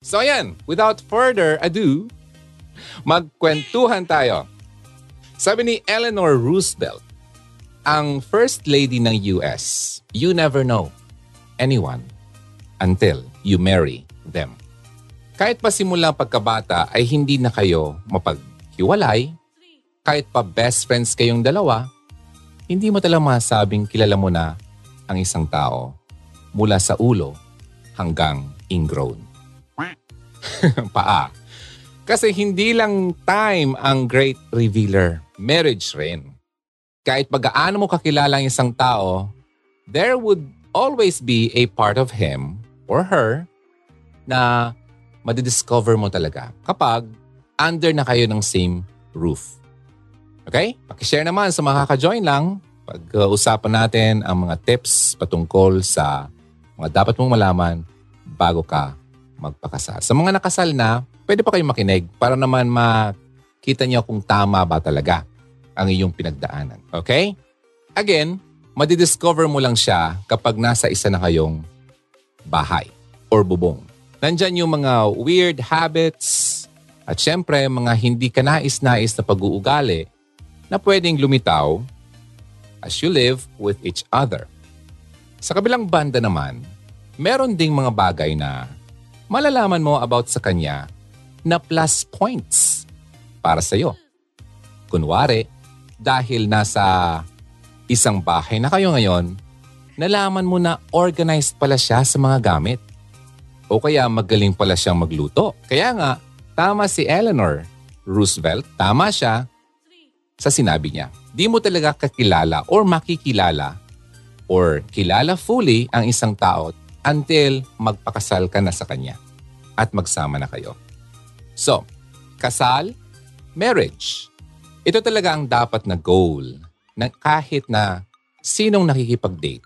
So ayan, without further ado, magkwentuhan tayo. Sabi ni Eleanor Roosevelt, ang First Lady ng US, you never know anyone until you marry them. Kahit pa simula pagkabata ay hindi na kayo mapaghiwalay, kahit pa best friends kayong dalawa, hindi mo talaga masabing kilala mo na ang isang tao mula sa ulo hanggang ingrown. Paa. Kasi hindi lang time ang great revealer. Marriage rin. Kahit pag-aano mo kakilala ang isang tao, there would always be a part of him or her na madidiscover mo talaga kapag under na kayo ng same roof. Okay? Pakishare naman sa makaka-join lang pag-usapan natin ang mga tips patungkol sa mga dapat mong malaman bago ka magpakasal. Sa mga nakasal na, pwede pa kayong makinig para naman makita niyo kung tama ba talaga ang iyong pinagdaanan. Okay? Again, madidiscover mo lang siya kapag nasa isa na kayong bahay or bubong. Nandyan yung mga weird habits at syempre mga hindi ka nais-nais na pag-uugali na pwedeng lumitaw as you live with each other. Sa kabilang banda naman, meron ding mga bagay na malalaman mo about sa kanya na plus points para sa iyo. Kunwari, dahil nasa isang bahay na kayo ngayon, nalaman mo na organized pala siya sa mga gamit. O kaya magaling pala siyang magluto. Kaya nga, tama si Eleanor Roosevelt, tama siya sa sinabi niya. Di mo talaga kakilala or makikilala or kilala fully ang isang tao until magpakasal ka na sa kanya at magsama na kayo. So, kasal, marriage. Ito talaga ang dapat na goal ng kahit na sinong nakikipag-date.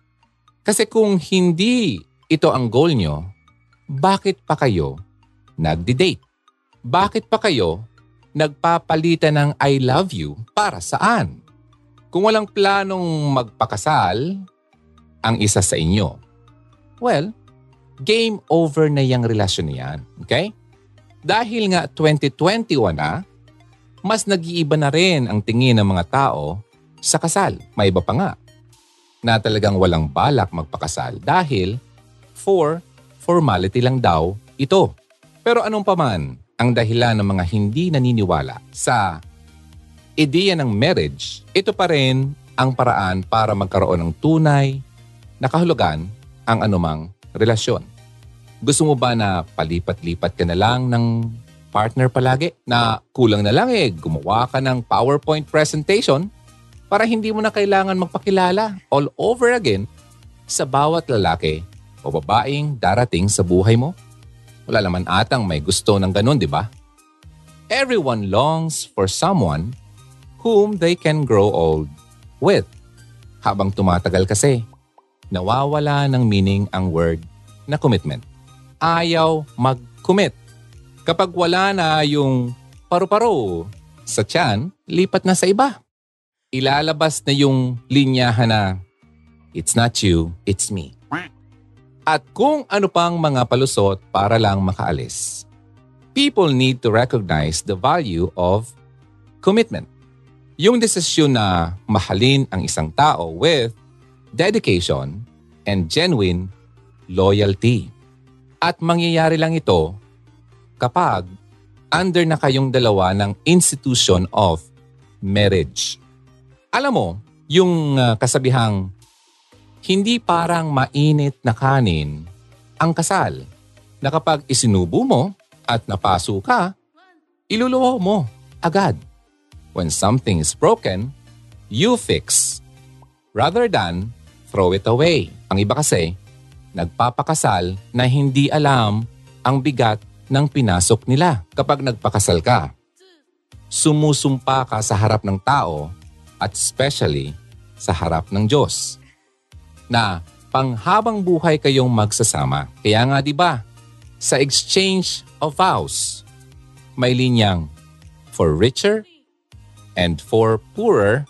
Kasi kung hindi ito ang goal nyo, bakit pa kayo nagdi-date? Bakit pa kayo nagpapalitan ng I love you para saan? Kung walang planong magpakasal ang isa sa inyo, well, game over na yung relasyon niyan. Okay? Dahil nga 2021 na, mas nag-iiba na rin ang tingin ng mga tao sa kasal. May iba pa nga na talagang walang balak magpakasal dahil for formality lang daw ito. Pero anong paman ang dahilan ng mga hindi naniniwala sa ideya ng marriage, ito pa rin ang paraan para magkaroon ng tunay na kahulugan ang anumang relasyon. Gusto mo ba na palipat-lipat ka na lang ng partner palagi na kulang na lang eh gumawa ka ng PowerPoint presentation para hindi mo na kailangan magpakilala all over again sa bawat lalaki o babaeng darating sa buhay mo? Wala naman atang may gusto ng ganun, di ba? Everyone longs for someone whom they can grow old with. Habang tumatagal kasi, nawawala ng meaning ang word na commitment. Ayaw mag-commit. Kapag wala na yung paru-paro sa tiyan, lipat na sa iba. Ilalabas na yung linyahan na, It's not you, it's me. At kung ano pang mga palusot para lang makaalis. People need to recognize the value of commitment. Yung desisyon na mahalin ang isang tao with dedication and genuine loyalty. At mangyayari lang ito kapag under na kayong dalawa ng institution of marriage. Alam mo, yung uh, kasabihang hindi parang mainit na kanin ang kasal na kapag isinubo mo at napaso ka, iluluho mo agad. When something is broken, you fix rather than throw it away. Ang iba kasi, nagpapakasal na hindi alam ang bigat ng pinasok nila. Kapag nagpakasal ka, sumusumpa ka sa harap ng tao at especially sa harap ng Diyos na panghabang buhay kayong magsasama. Kaya nga 'di ba, sa exchange of vows, may linyang for richer and for poorer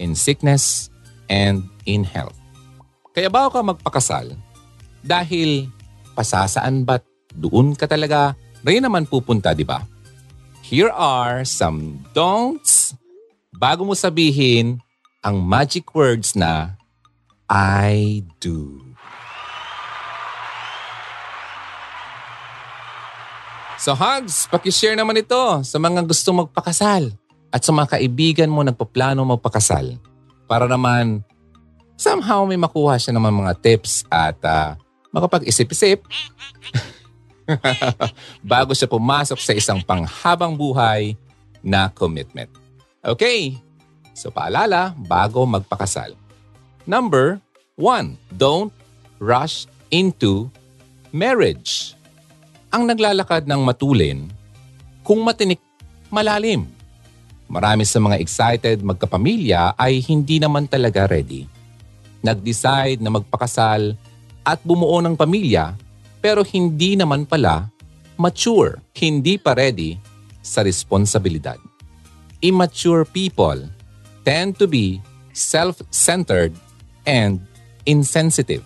in sickness and in health. Kaya bago ka magpakasal, dahil pasasaan ba't doon ka talaga rin naman pupunta, di ba? Here are some don'ts bago mo sabihin ang magic words na I do. So Hugs, pakishare naman ito sa mga gustong magpakasal at sa mga kaibigan mo nagpaplano magpakasal para naman somehow may makuha siya naman mga tips at uh, makapag-isip-isip bago siya pumasok sa isang panghabang buhay na commitment. Okay, so paalala bago magpakasal. Number one, don't rush into marriage ang naglalakad ng matulin kung matinik malalim. Marami sa mga excited magkapamilya ay hindi naman talaga ready. Nag-decide na magpakasal at bumuo ng pamilya pero hindi naman pala mature, hindi pa ready sa responsibilidad. Immature people tend to be self-centered and insensitive.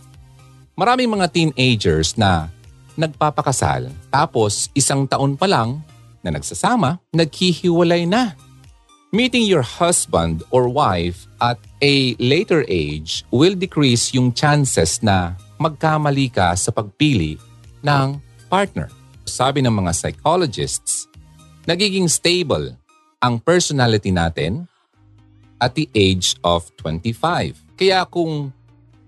Maraming mga teenagers na nagpapakasal tapos isang taon pa lang na nagsasama, naghihiwalay na. Meeting your husband or wife at a later age will decrease yung chances na magkamali ka sa pagpili ng partner. Sabi ng mga psychologists, nagiging stable ang personality natin at the age of 25. Kaya kung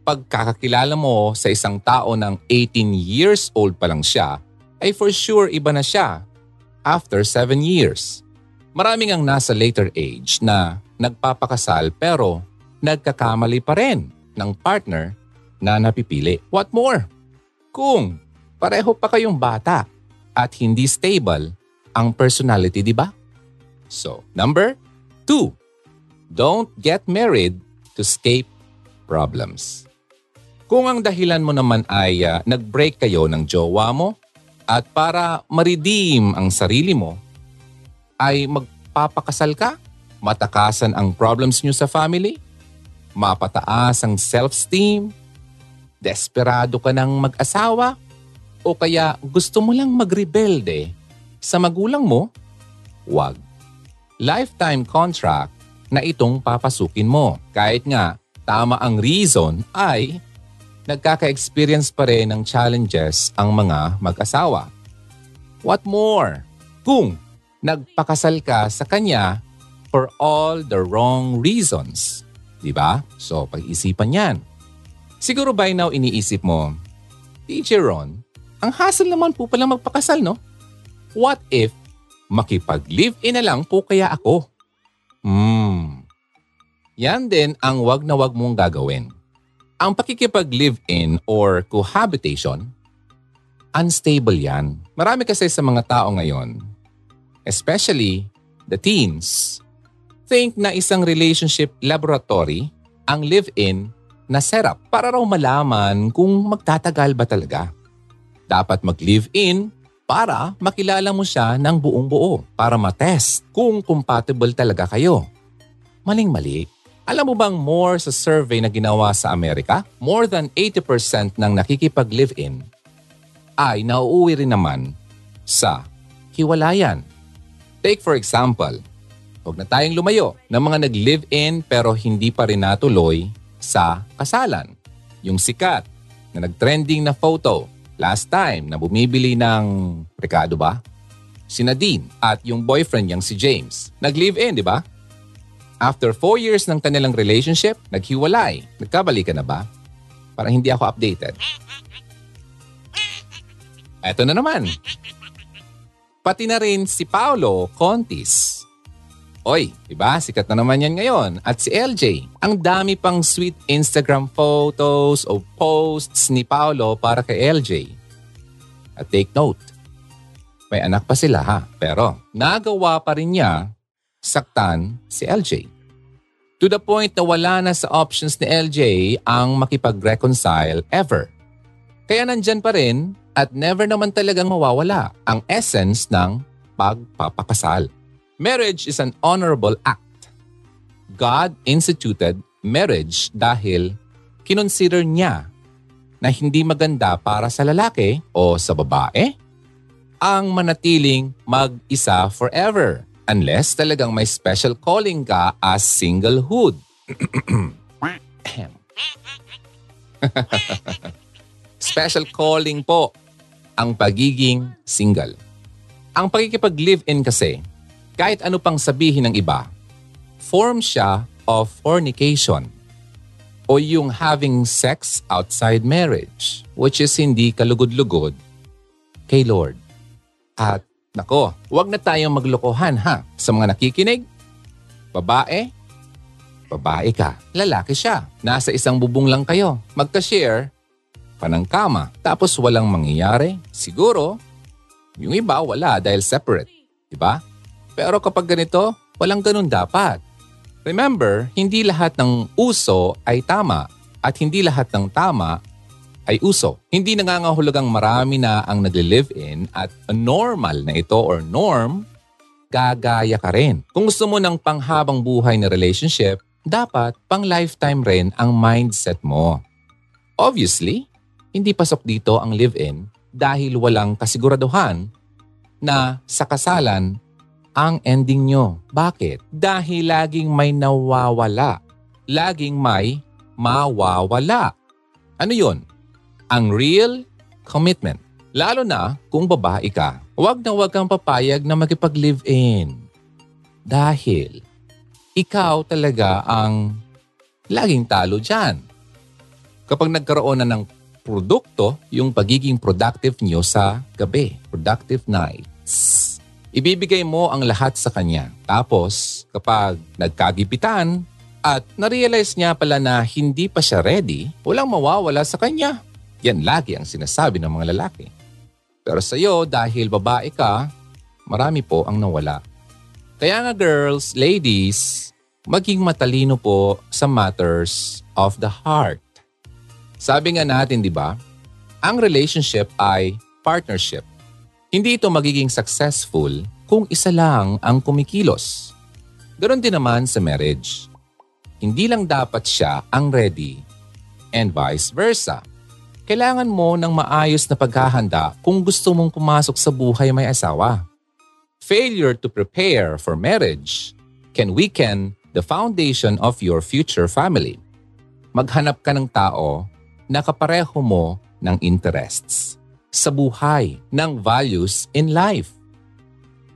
pagkakakilala mo sa isang tao ng 18 years old pa lang siya, ay for sure iba na siya after 7 years. Maraming ang nasa later age na nagpapakasal pero nagkakamali pa rin ng partner na napipili. What more? Kung pareho pa kayong bata at hindi stable ang personality, di ba? So, number two, don't get married to escape problems. Kung ang dahilan mo naman ay uh, nag-break kayo ng jowa mo at para ma-redeem ang sarili mo, ay magpapakasal ka, matakasan ang problems nyo sa family, mapataas ang self-esteem, desperado ka ng mag-asawa, o kaya gusto mo lang magrebelde sa magulang mo, wag. Lifetime contract na itong papasukin mo. Kahit nga tama ang reason ay nagkaka-experience pa rin ng challenges ang mga mag-asawa. What more? Kung nagpakasal ka sa kanya for all the wrong reasons. Di ba? So, pag-isipan yan. Siguro by now iniisip mo, Teacher Ron, ang hassle naman po pala magpakasal, no? What if makipag-live-in na lang po kaya ako? Hmm. Yan din ang wag na wag mong gagawin. Ang pakikipag-live-in or cohabitation, unstable yan. Marami kasi sa mga tao ngayon, especially the teens, think na isang relationship laboratory ang live-in na setup para raw malaman kung magtatagal ba talaga. Dapat mag-live-in para makilala mo siya ng buong buo para matest kung compatible talaga kayo. Maling-mali. Alam mo bang more sa survey na ginawa sa Amerika, more than 80% ng nakikipag-live-in ay nauuwi rin naman sa hiwalayan. Take for example, huwag na tayong lumayo ng mga nag-live-in pero hindi pa rin natuloy sa kasalan. Yung sikat na nag-trending na photo last time na bumibili ng rekado ba? Si Nadine at yung boyfriend niyang si James. Nag-live-in, di ba? After four years ng kanilang relationship, naghiwalay. Nagkabalikan na ba? Parang hindi ako updated. Eto na naman. Pati na rin si Paolo Contis. Oy, diba? Sikat na naman yan ngayon. At si LJ. Ang dami pang sweet Instagram photos o posts ni Paolo para kay LJ. At take note, may anak pa sila ha. Pero nagawa pa rin niya saktan si LJ. To the point na wala na sa options ni LJ ang makipag-reconcile ever. Kaya nandyan pa rin at never naman talagang mawawala ang essence ng pagpapakasal. Marriage is an honorable act. God instituted marriage dahil kinonsider niya na hindi maganda para sa lalaki o sa babae ang manatiling mag-isa forever. Unless talagang may special calling ka as singlehood. special calling po ang pagiging single. Ang pagkikipag-live-in kasi, kahit ano pang sabihin ng iba, form siya of fornication o yung having sex outside marriage, which is hindi kalugod-lugod kay Lord. At nako, wag na tayong maglokohan ha sa mga nakikinig. Babae, babae ka. Lalaki siya. Nasa isang bubong lang kayo. Magka-share, panang kama. Tapos walang mangyayari. Siguro, yung iba wala dahil separate. Diba? Pero kapag ganito, walang ganun dapat. Remember, hindi lahat ng uso ay tama at hindi lahat ng tama ay uso. Hindi nangangahulugang marami na ang nagle-live-in at normal na ito or norm, gagaya ka rin. Kung gusto mo ng panghabang buhay na relationship, dapat pang lifetime rin ang mindset mo. Obviously, hindi pasok dito ang live-in dahil walang kasiguraduhan na sa kasalan ang ending nyo. Bakit? Dahil laging may nawawala. Laging may mawawala. Ano yon? Ang real commitment. Lalo na kung babae ka. Huwag na huwag kang papayag na makipag-live-in. Dahil ikaw talaga ang laging talo dyan. Kapag nagkaroon na ng produkto, yung pagiging productive nyo sa gabi. Productive nights Ibibigay mo ang lahat sa kanya. Tapos, kapag nagkagipitan at narealize niya pala na hindi pa siya ready, walang mawawala sa kanya. Yan lagi ang sinasabi ng mga lalaki. Pero sa iyo, dahil babae ka, marami po ang nawala. Kaya nga girls, ladies, maging matalino po sa matters of the heart. Sabi nga natin, di ba? Ang relationship ay partnership. Hindi ito magiging successful kung isa lang ang kumikilos. Ganon din naman sa marriage. Hindi lang dapat siya ang ready and vice versa. Kailangan mo ng maayos na paghahanda kung gusto mong pumasok sa buhay may asawa. Failure to prepare for marriage can weaken the foundation of your future family. Maghanap ka ng tao na kapareho mo ng interests sa buhay ng values in life.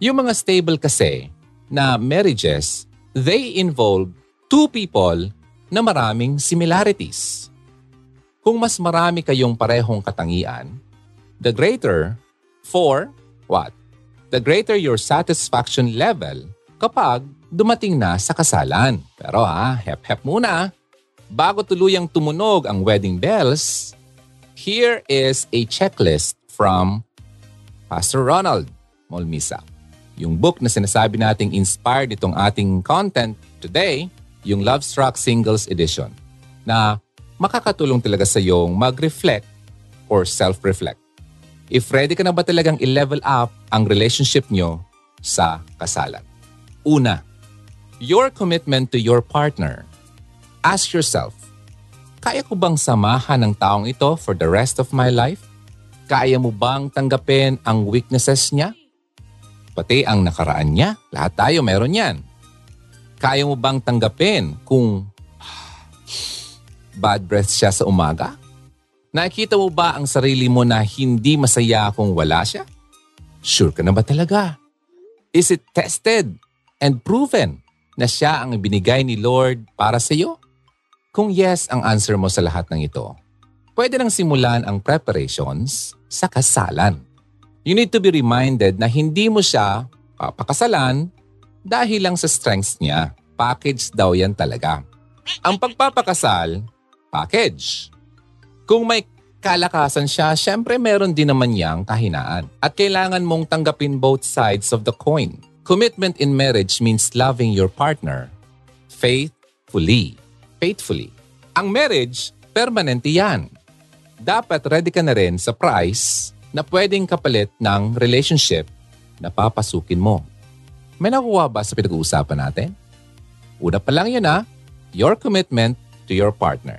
Yung mga stable kasi na marriages, they involve two people na maraming similarities. Kung mas marami kayong parehong katangian, the greater for what? The greater your satisfaction level kapag dumating na sa kasalan. Pero ha, hep-hep muna. Bago tuluyang tumunog ang wedding bells, Here is a checklist from Pastor Ronald Molmisa. Yung book na sinasabi nating inspired itong ating content today, yung Love Struck Singles Edition, na makakatulong talaga sa iyong mag-reflect or self-reflect. If ready ka na ba talagang i-level up ang relationship nyo sa kasalan. Una, your commitment to your partner. Ask yourself, kaya ko bang samahan ng taong ito for the rest of my life? Kaya mo bang tanggapin ang weaknesses niya? Pati ang nakaraan niya, lahat tayo meron yan. Kaya mo bang tanggapin kung bad breath siya sa umaga? Nakikita mo ba ang sarili mo na hindi masaya kung wala siya? Sure ka na ba talaga? Is it tested and proven na siya ang binigay ni Lord para sa iyo? Kung yes ang answer mo sa lahat ng ito, pwede nang simulan ang preparations sa kasalan. You need to be reminded na hindi mo siya papakasalan dahil lang sa strengths niya. Package daw yan talaga. Ang pagpapakasal, package. Kung may kalakasan siya, syempre meron din naman niyang kahinaan. At kailangan mong tanggapin both sides of the coin. Commitment in marriage means loving your partner faithfully faithfully. Ang marriage, permanente yan. Dapat ready ka na rin sa price na pwedeng kapalit ng relationship na papasukin mo. May nakuha ba sa pinag-uusapan natin? Una pa lang yun ha, your commitment to your partner.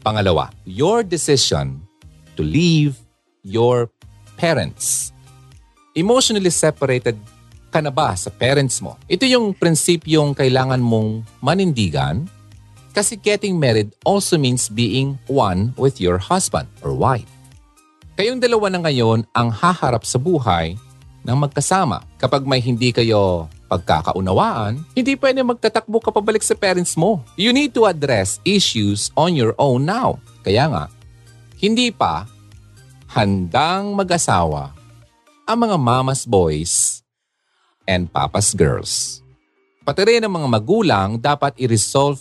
Pangalawa, your decision to leave your parents. Emotionally separated ka na ba sa parents mo? Ito yung prinsipyong kailangan mong manindigan kasi getting married also means being one with your husband or wife. Kayong dalawa na ngayon ang haharap sa buhay ng magkasama. Kapag may hindi kayo pagkakaunawaan, hindi pwede magtatakbo ka pabalik sa parents mo. You need to address issues on your own now. Kaya nga, hindi pa handang mag-asawa ang mga mamas boys and papa's girls. Pati rin ang mga magulang dapat i-resolve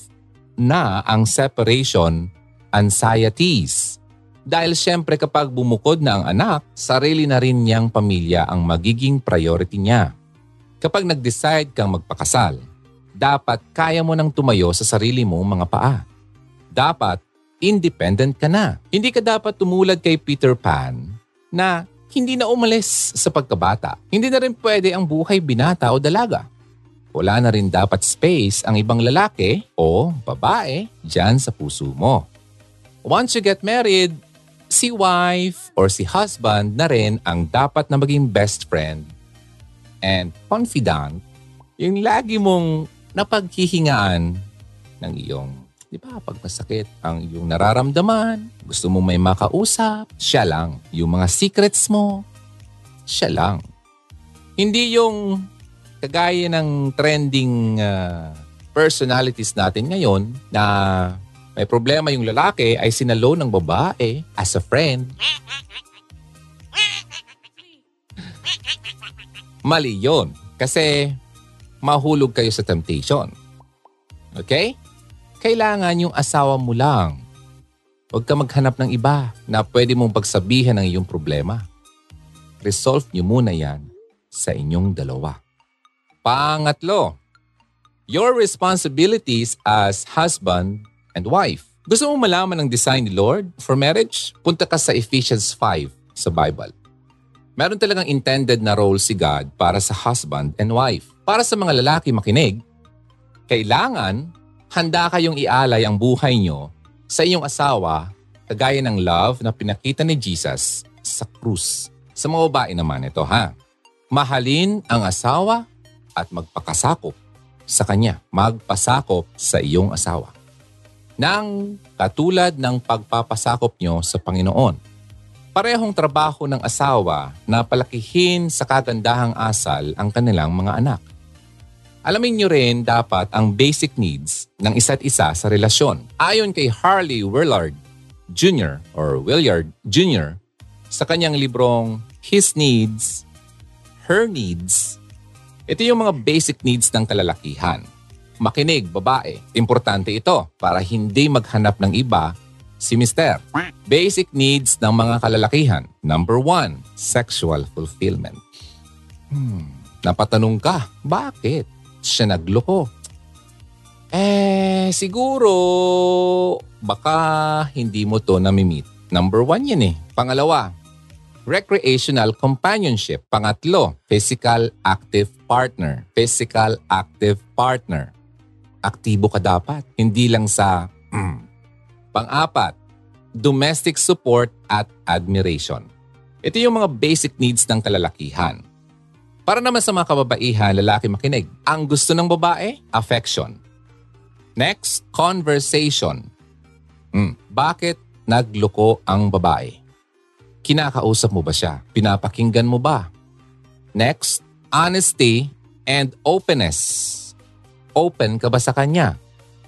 na ang separation anxieties. Dahil siyempre kapag bumukod na ang anak, sarili na rin niyang pamilya ang magiging priority niya. Kapag nag-decide kang magpakasal, dapat kaya mo nang tumayo sa sarili mong mga paa. Dapat independent ka na. Hindi ka dapat tumulad kay Peter Pan na hindi na umalis sa pagkabata. Hindi na rin pwede ang buhay binata o dalaga. Wala na rin dapat space ang ibang lalaki o babae dyan sa puso mo. Once you get married, si wife or si husband na rin ang dapat na maging best friend and confidant yung lagi mong napaghihingaan ng iyong, di ba, pag masakit ang iyong nararamdaman, gusto mo may makausap, siya lang. Yung mga secrets mo, siya lang. Hindi yung kagaya ng trending uh, personalities natin ngayon na may problema yung lalaki ay sinalo ng babae as a friend. Mali yon kasi mahulog kayo sa temptation. Okay? Kailangan yung asawa mo lang Huwag ka maghanap ng iba na pwede mong pagsabihan ng iyong problema. Resolve niyo muna yan sa inyong dalawa. Pangatlo, your responsibilities as husband and wife. Gusto mo malaman ang design ni Lord for marriage? Punta ka sa Ephesians 5 sa Bible. Meron talagang intended na role si God para sa husband and wife. Para sa mga lalaki makinig, kailangan handa kayong ialay ang buhay nyo sa iyong asawa kagaya ng love na pinakita ni Jesus sa krus. Sa mga babae naman ito ha. Mahalin ang asawa at magpakasakop sa kanya. Magpasakop sa iyong asawa. Nang katulad ng pagpapasakop nyo sa Panginoon. Parehong trabaho ng asawa na palakihin sa kagandahang asal ang kanilang mga anak. Alamin nyo rin dapat ang basic needs ng isa't isa sa relasyon. Ayon kay Harley Willard Jr. or Willard Jr. sa kanyang librong His Needs, Her Needs, ito yung mga basic needs ng kalalakihan. Makinig, babae. Importante ito para hindi maghanap ng iba si Mister. Basic needs ng mga kalalakihan. Number one, sexual fulfillment. Hmm, napatanong ka, bakit? siya nagloko. Eh, siguro, baka hindi mo to namimit. Number one yan eh. Pangalawa, recreational companionship. Pangatlo, physical active partner. Physical active partner. Aktibo ka dapat. Hindi lang sa... Mm. Pang-apat, domestic support at admiration. Ito yung mga basic needs ng kalalakihan. Para naman sa mga kababaihan, lalaki makinig. Ang gusto ng babae, affection. Next, conversation. Hmm, bakit nagloko ang babae? Kinakausap mo ba siya? Pinapakinggan mo ba? Next, honesty and openness. Open ka ba sa kanya?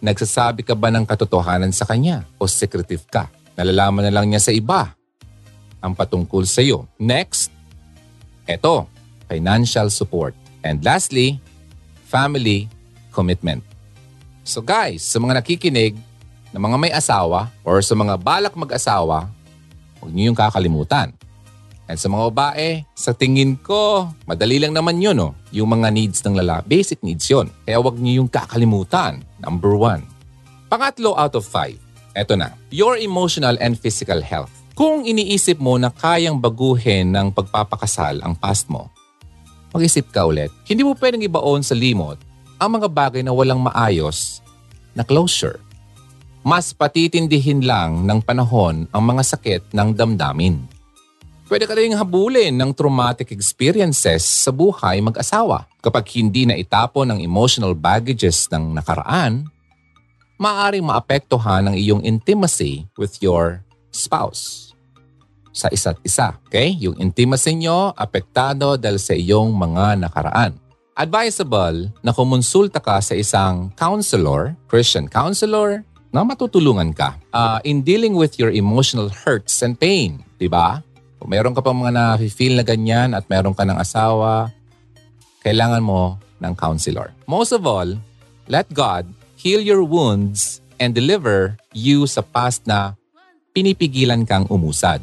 Nagsasabi ka ba ng katotohanan sa kanya? O secretive ka? Nalalaman na lang niya sa iba ang patungkol sa iyo. Next, eto, financial support. And lastly, family commitment. So guys, sa mga nakikinig na mga may asawa or sa mga balak mag-asawa, huwag niyo yung kakalimutan. And sa mga babae, sa tingin ko, madali lang naman yun, oh. yung mga needs ng lalaki. Basic needs yun. Kaya huwag niyo yung kakalimutan. Number one. Pangatlo out of five. Eto na. Your emotional and physical health. Kung iniisip mo na kayang baguhin ng pagpapakasal ang past mo, mag-isip ka ulit. Hindi mo pwedeng ibaon sa limot ang mga bagay na walang maayos na closure. Mas patitindihin lang ng panahon ang mga sakit ng damdamin. Pwede ka rin habulin ng traumatic experiences sa buhay mag-asawa. Kapag hindi na itapon ang emotional baggages ng nakaraan, maaaring maapektuhan ang iyong intimacy with your spouse sa isa't isa. Okay? Yung intimacy nyo, apektado dahil sa iyong mga nakaraan. Advisable na kumonsulta ka sa isang counselor, Christian counselor, na matutulungan ka uh, in dealing with your emotional hurts and pain. Di ba? Kung meron ka pa mga na-feel na ganyan at meron ka ng asawa, kailangan mo ng counselor. Most of all, let God heal your wounds and deliver you sa past na pinipigilan kang umusad.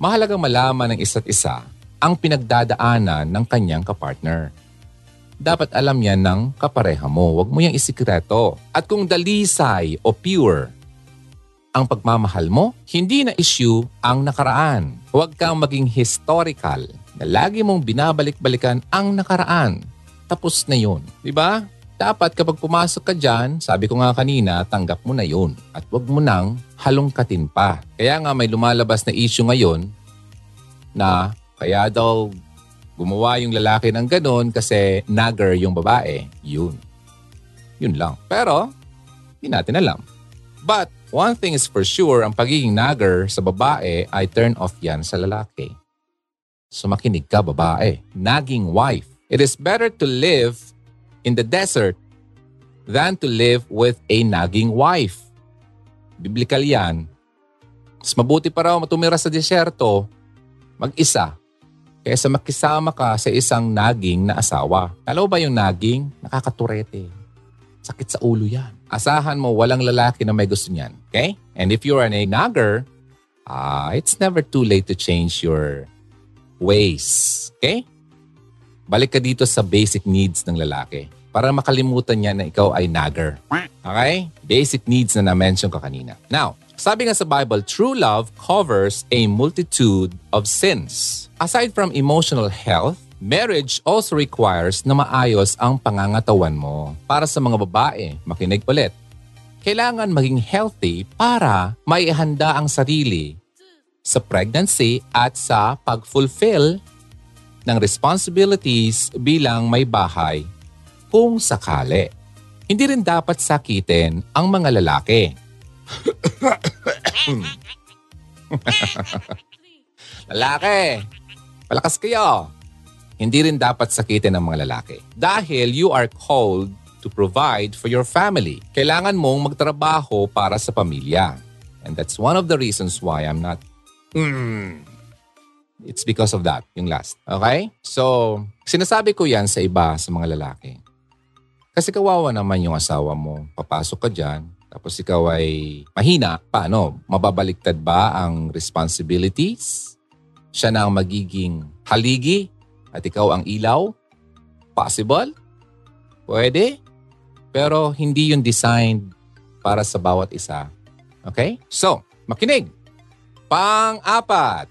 Mahalagang malaman ng isa't isa ang pinagdadaanan ng kanyang kapartner. Dapat alam yan ng kapareha mo. Huwag mo yung isikreto. At kung dalisay o pure ang pagmamahal mo, hindi na issue ang nakaraan. Huwag kang maging historical na lagi mong binabalik-balikan ang nakaraan. Tapos na yun. Di ba? Dapat kapag pumasok ka dyan, sabi ko nga kanina, tanggap mo na yun. At huwag mo nang halongkatin pa. Kaya nga may lumalabas na issue ngayon na kaya daw gumawa yung lalaki ng ganon kasi nagger yung babae. Yun. Yun lang. Pero, hindi natin alam. But, One thing is for sure, ang pagiging nagger sa babae ay turn off yan sa lalaki. So makinig ka babae. Nagging wife. It is better to live in the desert than to live with a nagging wife. Biblikal yan. Mas mabuti pa raw matumira sa desierto, mag-isa, kaysa makisama ka sa isang naging na asawa. Alam ba yung naging? Nakakaturete. Sakit sa ulo yan. Asahan mo walang lalaki na may gusto niyan. Okay? And if you're an nagger, uh, it's never too late to change your ways. Okay? Balik ka dito sa basic needs ng lalaki para makalimutan niya na ikaw ay nagger. Okay? Basic needs na na-mention ko kanina. Now, sabi nga sa Bible, true love covers a multitude of sins. Aside from emotional health, Marriage also requires na maayos ang pangangatawan mo. Para sa mga babae, makinig ulit. Kailangan maging healthy para maihanda ang sarili sa pregnancy at sa pag-fulfill ng responsibilities bilang may bahay kung sakali. Hindi rin dapat sakitin ang mga lalaki. Lalaki, palakas kayo. Hindi rin dapat sakitin ng mga lalaki. Dahil you are called to provide for your family. Kailangan mong magtrabaho para sa pamilya. And that's one of the reasons why I'm not... Mm, it's because of that, yung last. Okay? So, sinasabi ko yan sa iba, sa mga lalaki. Kasi kawawa naman yung asawa mo. Papasok ka dyan, tapos ikaw ay mahina. Paano? Mababaliktad ba ang responsibilities? Siya na ang magiging haligi at ikaw ang ilaw? Possible? Pwede. Pero hindi yung designed para sa bawat isa. Okay? So, makinig. Pang-apat.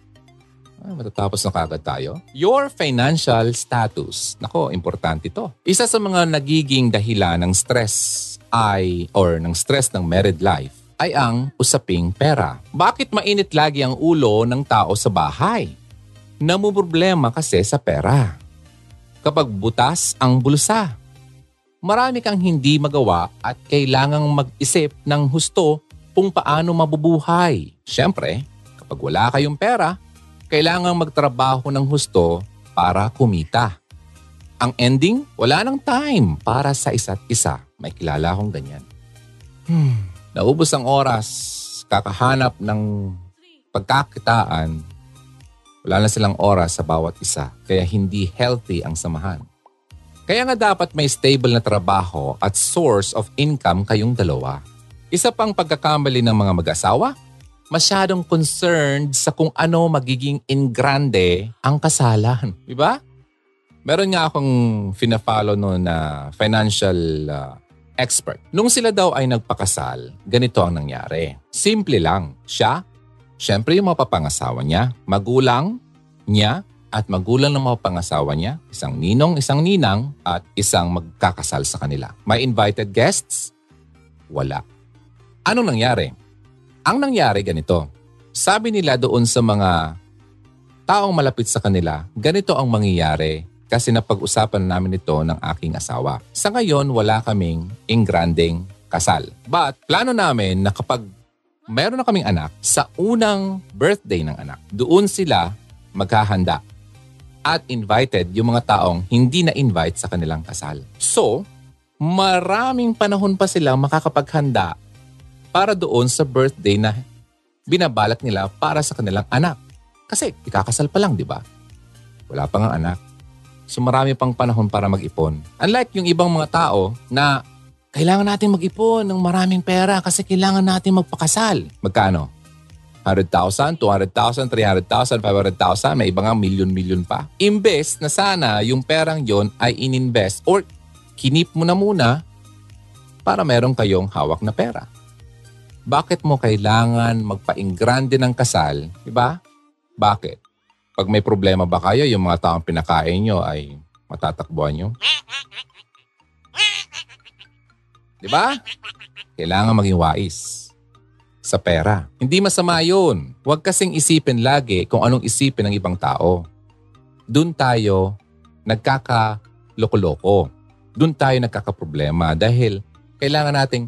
Ah, matatapos na kagad tayo. Your financial status. Nako, importante to. Isa sa mga nagiging dahilan ng stress ay, or ng stress ng married life, ay ang usaping pera. Bakit mainit lagi ang ulo ng tao sa bahay? Namumroblema kasi sa pera. Kapag butas ang bulsa, marami kang hindi magawa at kailangang mag-isip ng husto kung paano mabubuhay. Siyempre, kapag wala kayong pera, kailangang magtrabaho ng husto para kumita. Ang ending, wala nang time para sa isa't isa. May kilala akong ganyan. Hmm. Naubos ang oras, kakahanap ng pagkakitaan wala na silang oras sa bawat isa, kaya hindi healthy ang samahan. Kaya nga dapat may stable na trabaho at source of income kayong dalawa. Isa pang pagkakamali ng mga mag-asawa, masyadong concerned sa kung ano magiging in grande ang kasalan. Di ba? Meron nga akong fina-follow no na financial uh, expert. Nung sila daw ay nagpakasal, ganito ang nangyari. Simple lang. Siya, Siyempre yung mga papangasawa niya, magulang niya at magulang ng mga pangasawa niya, isang ninong, isang ninang at isang magkakasal sa kanila. May invited guests? Wala. Anong nangyari? Ang nangyari ganito. Sabi nila doon sa mga taong malapit sa kanila, ganito ang mangyayari kasi napag-usapan namin ito ng aking asawa. Sa ngayon, wala kaming ingranding kasal. But plano namin na kapag meron na kaming anak, sa unang birthday ng anak, doon sila maghahanda at invited yung mga taong hindi na-invite sa kanilang kasal. So, maraming panahon pa sila makakapaghanda para doon sa birthday na binabalak nila para sa kanilang anak. Kasi ikakasal pa lang, di ba? Wala pa nga anak. So marami pang panahon para mag-ipon. Unlike yung ibang mga tao na kailangan natin mag-ipon ng maraming pera kasi kailangan natin magpakasal. Magkano? 100,000, 200,000, 300,000, 500,000, may iba nga milyon-milyon pa. Imbes na sana yung perang yon ay ininvest or kinip mo na muna para meron kayong hawak na pera. Bakit mo kailangan magpa-ingrande ng kasal? Diba? Bakit? Pag may problema ba kayo, yung mga taong pinakain nyo ay matatakbuhan nyo? Di ba? Kailangan maging wais sa pera. Hindi masama yun. Huwag kasing isipin lagi kung anong isipin ng ibang tao. Doon tayo nagkaka-loko-loko. Doon tayo nagkakaproblema dahil kailangan nating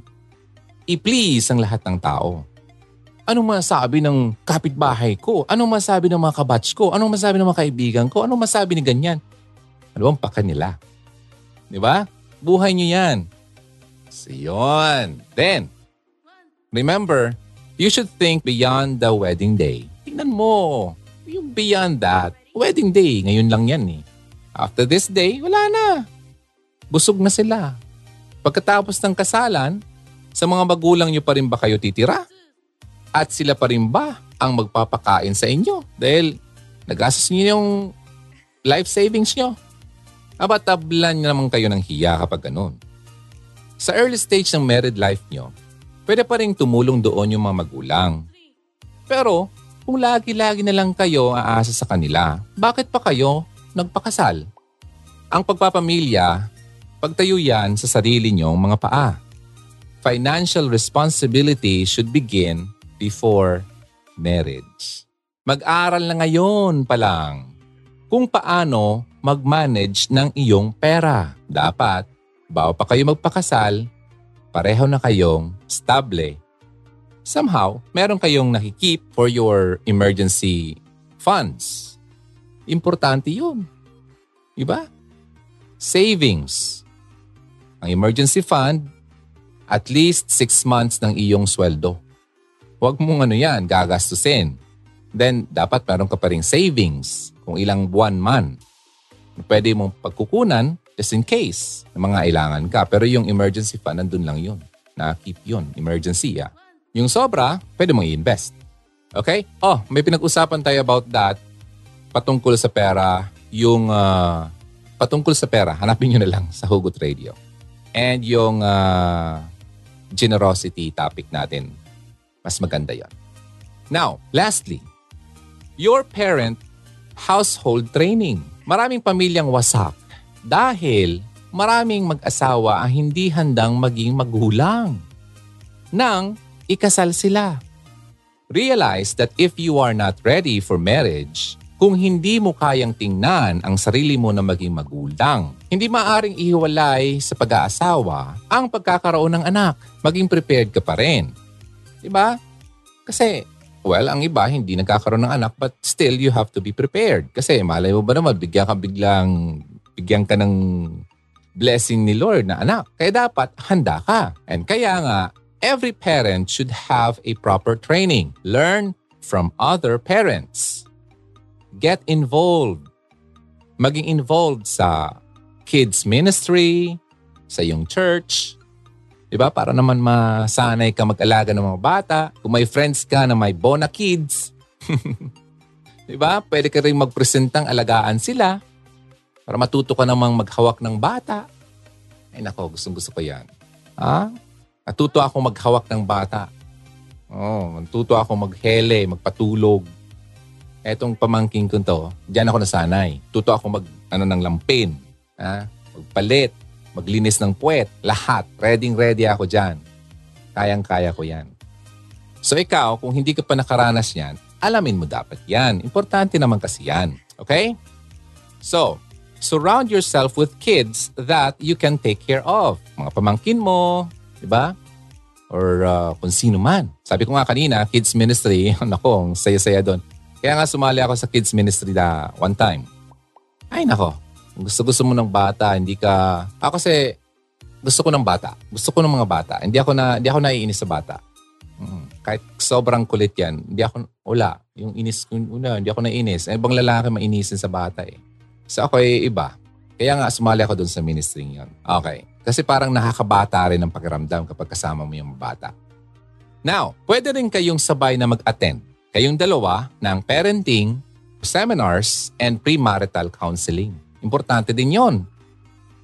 i-please ang lahat ng tao. Anong masabi ng kapitbahay ko? Anong masabi ng mga kabatch ko? Anong masabi ng mga kaibigan ko? Anong masabi ni ganyan? Ano bang paka nila? Di ba? Buhay niyo yan. So yun. Then, remember, you should think beyond the wedding day. Tingnan mo. Yung beyond that, wedding day, ngayon lang yan eh. After this day, wala na. Busog na sila. Pagkatapos ng kasalan, sa mga magulang nyo pa rin ba kayo titira? At sila pa rin ba ang magpapakain sa inyo? Dahil nagastos niyo yung life savings nyo. Aba tablan naman kayo ng hiya kapag ganun. Sa early stage ng married life nyo, pwede pa rin tumulong doon yung mga magulang. Pero kung lagi-lagi na lang kayo aasa sa kanila, bakit pa kayo nagpakasal? Ang pagpapamilya, pagtayo yan sa sarili nyong mga paa. Financial responsibility should begin before marriage. Mag-aral na ngayon pa lang kung paano mag-manage ng iyong pera. Dapat, bago pa kayo magpakasal, pareho na kayong stable. Somehow, meron kayong nakikip for your emergency funds. Importante yun. Diba? Savings. Ang emergency fund, at least 6 months ng iyong sweldo. Huwag mong ano yan, gagastusin. Then, dapat meron ka pa rin savings kung ilang buwan man. Pwede mong pagkukunan just in case na mga ilangan ka. Pero yung emergency fund, nandun lang yun. Na-keep yun. Emergency, ah. Yung sobra, pwede mong i-invest. Okay? Oh, may pinag-usapan tayo about that patungkol sa pera. Yung uh, patungkol sa pera, hanapin nyo na lang sa Hugot Radio. And yung uh, generosity topic natin mas maganda yon. Now, lastly, your parent household training. Maraming pamilyang wasak dahil maraming mag-asawa ang hindi handang maging magulang nang ikasal sila. Realize that if you are not ready for marriage, kung hindi mo kayang tingnan ang sarili mo na maging magulang, hindi maaring ihiwalay sa pag-aasawa ang pagkakaroon ng anak. Maging prepared ka pa rin. Diba? Kasi, well, ang iba hindi nagkakaroon ng anak but still you have to be prepared. Kasi malay mo ba naman, bigyan ka biglang, bigyan ka ng blessing ni Lord na anak. Kaya dapat handa ka. And kaya nga, every parent should have a proper training. Learn from other parents. Get involved. Maging involved sa kids ministry, sa yung church, Di ba? Para naman masanay ka mag-alaga ng mga bata. Kung may friends ka na may Bona Kids. di ba? Pwede ka rin magpresentang alagaan sila para matuto ka namang maghawak ng bata. Ay nako, gustong gusto ko yan. Ha? Natuto ako maghawak ng bata. Oh, natuto ako maghele, magpatulog. Etong pamangking ko to, diyan ako nasanay. Tuto ako mag, ano, ng lampin. Ha? Magpalit maglinis ng puwet, lahat. Ready-ready ako dyan. Kayang-kaya ko yan. So ikaw, kung hindi ka pa nakaranas yan, alamin mo dapat yan. Importante naman kasi yan. Okay? So, surround yourself with kids that you can take care of. Mga pamangkin mo, di ba? Or uh, kung sino man. Sabi ko nga kanina, kids ministry, nako, saya-saya doon. Kaya nga sumali ako sa kids ministry na one time. Ay nako, gusto-gusto mo ng bata, hindi ka... Ako kasi gusto ko ng bata. Gusto ko ng mga bata. Hindi ako na hindi ako naiinis sa bata. Mm. Kahit sobrang kulit yan, hindi ako, wala. Yung inis ko, una, hindi ako naiinis. Ay, ibang lalaki mainisin sa bata eh. So ako ay iba. Kaya nga sumali ako doon sa ministry yon. Okay. Kasi parang nakakabata rin ang pakiramdam kapag kasama mo yung bata. Now, pwede rin kayong sabay na mag-attend. Kayong dalawa ng parenting, seminars, and premarital counseling. Importante din yon.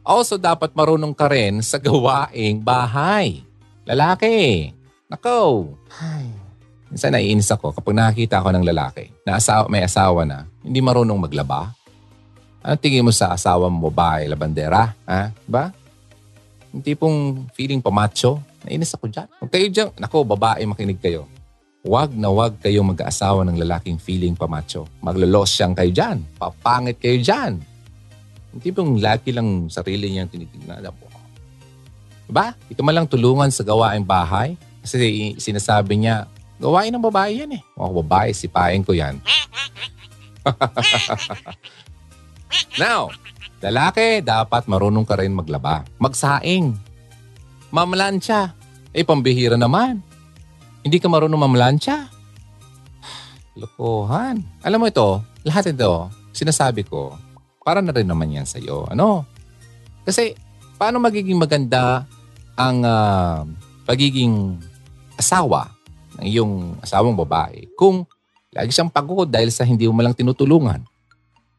Also, dapat marunong ka rin sa gawaing bahay. Lalaki. Nako. Ay. Minsan naiinis ako kapag nakakita ako ng lalaki na asawa, may asawa na, hindi marunong maglaba, ano tingin mo sa asawa mo, babae, labandera? Ha? Ba? Yung tipong feeling pamacho. Nainis ako dyan. Huwag kayo dyan. Nako, babae, makinig kayo. Huwag na huwag kayong mag-aasawa ng lalaking feeling pamacho. Maglolos siyang kayo dyan. Papangit kayo dyan. Yung tipong laki lang sarili niyang tinitignan. Diba? Ito man lang tulungan sa gawaing bahay. Kasi sinasabi niya, gawain ng babae yan eh. Mga babae, sipain ko yan. Now, lalaki, dapat marunong ka rin maglaba. Magsaing. Mamlansya. Eh, pambihira naman. Hindi ka marunong mamlansya. Lokohan. Alam mo ito, lahat ito, sinasabi ko, para na rin naman yan sa'yo. Ano? Kasi, paano magiging maganda ang uh, pagiging asawa ng iyong asawang babae kung lagi siyang pagod dahil sa hindi mo malang tinutulungan?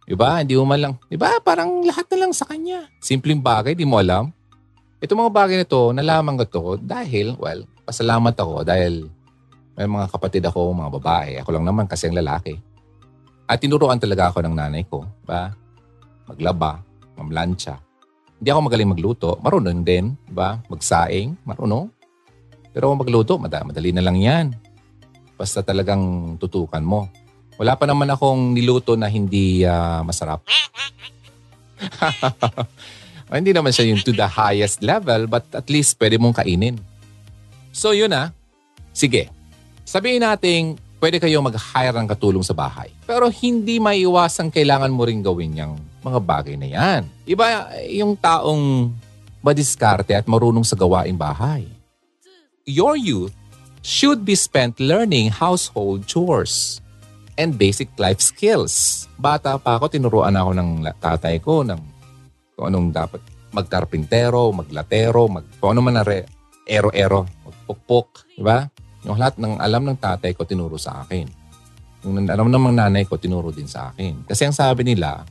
Diba? Hindi mo man lang, diba? Parang lahat na lang sa kanya. Simpleng bagay, di mo alam. Ito mga bagay na to, nalaman ko to dahil, well, pasalamat ako dahil may mga kapatid ako, mga babae. Ako lang naman kasi ang lalaki. At tinuruan talaga ako ng nanay ko, ba? Maglaba, mamlansya. Hindi ako magaling magluto. Marunong din, ba? Magsaing, marunong. Pero magluto, madali na lang yan. Basta talagang tutukan mo. Wala pa naman akong niluto na hindi uh, masarap. hindi naman siya yung to the highest level but at least pwede mong kainin. So yun ah. Sige. Sabihin natin pwede kayong mag-hire ng katulong sa bahay. Pero hindi maiiwasang kailangan mo rin gawin yung mga bagay na yan. Iba yung taong madiskarte at marunong sa gawaing bahay. Your youth should be spent learning household chores and basic life skills. Bata pa ako, tinuruan ako ng tatay ko ng kung anong dapat magkarpintero, maglatero, mag, kung ano man na re, ero-ero, magpukpok, di ba? Yung lahat ng alam ng tatay ko, tinuro sa akin. Yung alam ng mga nanay ko, tinuro din sa akin. Kasi ang sabi nila,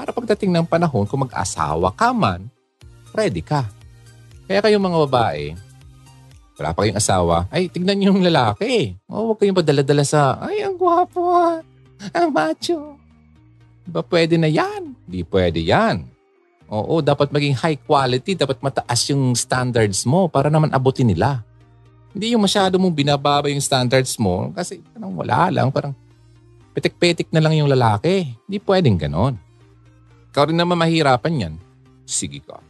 para pagdating ng panahon, kung mag-asawa ka man, ready ka. Kaya kayong mga babae, wala pa kayong asawa, ay tignan niyo yung lalaki. Oh, huwag kayong padala-dala sa, ay ang gwapo ah, ang macho. Ba pwede na yan? Di pwede yan. Oo, dapat maging high quality, dapat mataas yung standards mo para naman abutin nila. Hindi yung masyado mong binababa yung standards mo kasi parang wala lang, parang petik-petik na lang yung lalaki. Hindi pwedeng ganon. Ikaw rin naman mahirapan yan. Sige ka.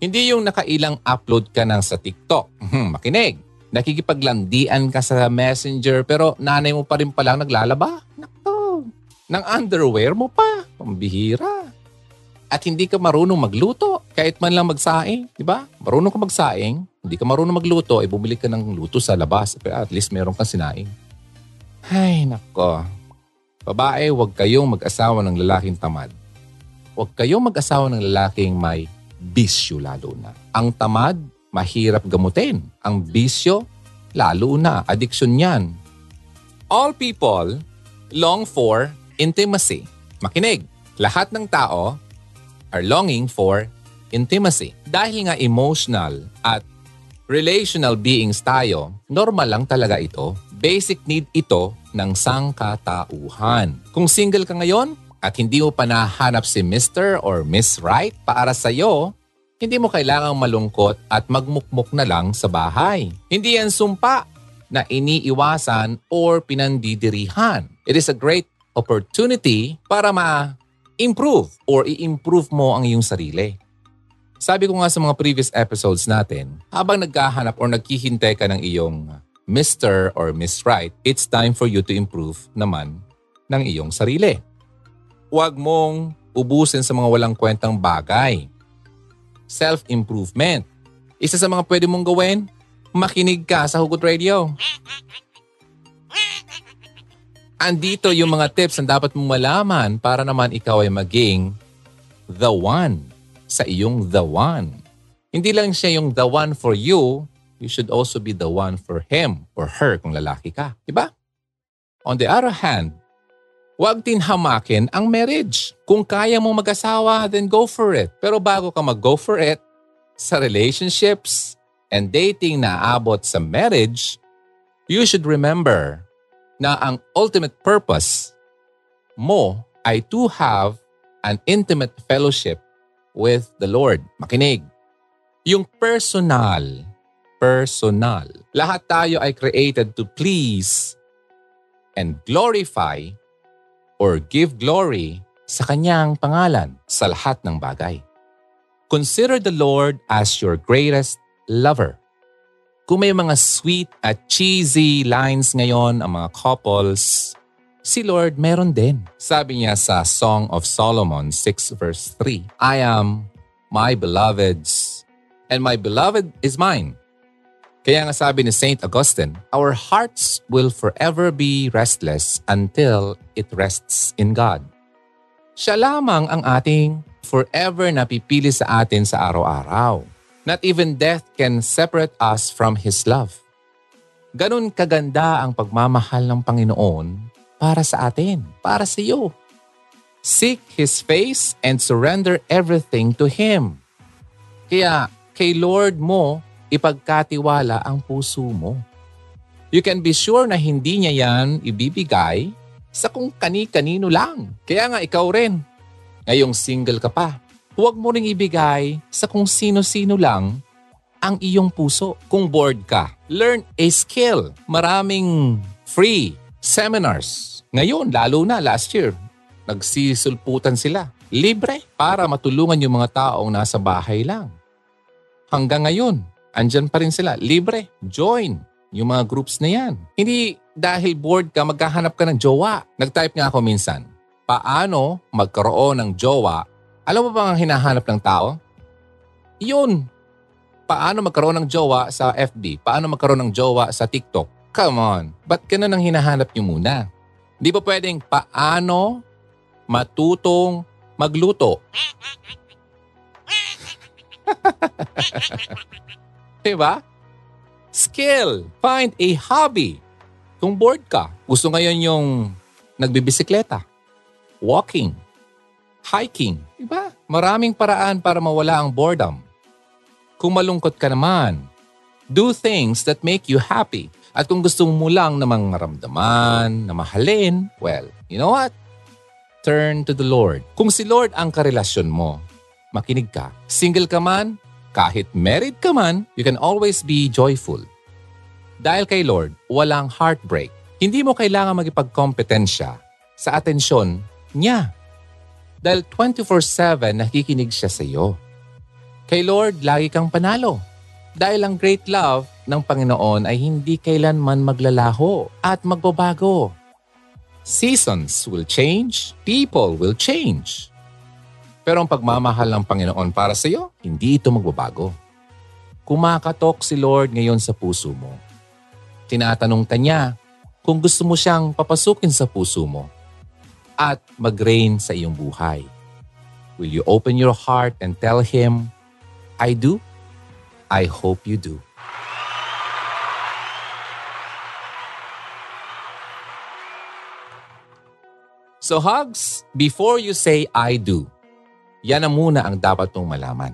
Hindi yung nakailang upload ka ng sa TikTok. Hmm, makinig. Nakikipaglandian ka sa messenger pero nanay mo pa rin palang naglalaba. Nako. Nang underwear mo pa. Pambihira. At hindi ka marunong magluto. Kahit man lang magsaing. Di ba? Marunong ka magsaing. Hindi ka marunong magluto. Eh bumili ka ng luto sa labas. Pero at least meron kang sinaing. Ay, nako. Babae, huwag kayong mag-asawa ng lalaking tamad. Huwag kayong mag-asawa ng lalaking may bisyo lalo na. Ang tamad, mahirap gamutin. Ang bisyo, lalo na. Addiction yan. All people long for intimacy. Makinig, lahat ng tao are longing for intimacy. Dahil nga emotional at relational beings tayo, normal lang talaga ito. Basic need ito ng sangkatauhan. Kung single ka ngayon, at hindi mo pa nahanap si Mr. or Miss Right para sa iyo, hindi mo kailangang malungkot at magmukmuk na lang sa bahay. Hindi yan sumpa. na iniiwasan or pinandidirihan. It is a great opportunity para ma-improve or i-improve mo ang iyong sarili. Sabi ko nga sa mga previous episodes natin, habang nagkahanap or nagkihintay ka ng iyong Mr. or Miss Right, it's time for you to improve naman ng iyong sarili. Huwag mong ubusin sa mga walang kwentang bagay. Self-improvement. Isa sa mga pwede mong gawin, makinig ka sa Hugot Radio. Andito yung mga tips na dapat mong malaman para naman ikaw ay maging the one sa iyong the one. Hindi lang siya yung the one for you, you should also be the one for him or her kung lalaki ka. Diba? On the other hand, huwag tinhamakin ang marriage. Kung kaya mo mag-asawa, then go for it. Pero bago ka mag-go for it, sa relationships and dating na abot sa marriage, you should remember na ang ultimate purpose mo ay to have an intimate fellowship with the Lord. Makinig. Yung personal, personal. Lahat tayo ay created to please and glorify or give glory sa kanyang pangalan sa lahat ng bagay. Consider the Lord as your greatest lover. Kung may mga sweet at cheesy lines ngayon ang mga couples, si Lord meron din. Sabi niya sa Song of Solomon 6 verse 3, I am my beloved's and my beloved is mine. Kaya nga sabi ni St. Augustine, our hearts will forever be restless until it rests in God. Siya lamang ang ating forever na pipili sa atin sa araw-araw. Not even death can separate us from His love. Ganun kaganda ang pagmamahal ng Panginoon para sa atin, para sa iyo. Seek His face and surrender everything to Him. Kaya kay Lord mo, ipagkatiwala ang puso mo. You can be sure na hindi niya yan ibibigay sa kung kani-kanino lang. Kaya nga ikaw rin, ngayong single ka pa, huwag mo ring ibigay sa kung sino-sino lang ang iyong puso. Kung bored ka, learn a skill. Maraming free seminars. Ngayon, lalo na last year, nagsisulputan sila. Libre para matulungan yung mga taong nasa bahay lang. Hanggang ngayon, andyan pa rin sila. Libre. Join yung mga groups na yan. Hindi dahil bored ka, maghahanap ka ng jowa. Nag-type nga ako minsan, paano magkaroon ng jowa alam mo ba ang hinahanap ng tao? Yun. Paano magkaroon ng jowa sa FB? Paano magkaroon ng jowa sa TikTok? Come on. Ba't ganun ang hinahanap nyo muna? Di ba pwedeng paano matutong magluto? diba? Skill. Find a hobby. Kung bored ka, gusto ngayon yung nagbibisikleta, walking, hiking. Diba? Maraming paraan para mawala ang boredom. Kung malungkot ka naman, do things that make you happy. At kung gusto mo lang namang maramdaman, na mahalin, well, you know what? Turn to the Lord. Kung si Lord ang karelasyon mo, makinig ka. Single ka man, kahit married ka man, you can always be joyful. Dahil kay Lord, walang heartbreak. Hindi mo kailangan magipagkompetensya sa atensyon niya. Dahil 24-7 nakikinig siya sa iyo. Kay Lord, lagi kang panalo. Dahil ang great love ng Panginoon ay hindi kailanman maglalaho at magbabago. Seasons will change, people will change. Pero ang pagmamahal ng Panginoon para sa iyo, hindi ito magbabago. Kumakatok si Lord ngayon sa puso mo. Tinatanong ka niya kung gusto mo siyang papasukin sa puso mo at mag-reign sa iyong buhay. Will you open your heart and tell Him, I do? I hope you do. So hugs, before you say I do, yan na muna ang dapat mong malaman.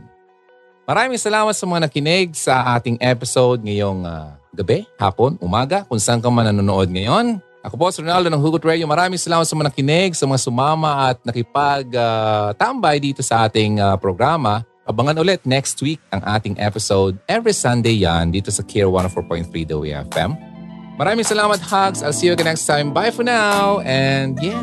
Maraming salamat sa mga nakinig sa ating episode ngayong uh, gabi, hapon, umaga, kung saan ka man nanonood ngayon. Ako po si Ronaldo ng Hugot Radio. Maraming salamat sa mga nakinig, sa mga sumama at nakipag-tambay uh, dito sa ating uh, programa. Abangan ulit next week ang ating episode. Every Sunday yan dito sa Care 104.3 The FM. Maraming salamat, Hugs. I'll see you again next time. Bye for now. And yeah.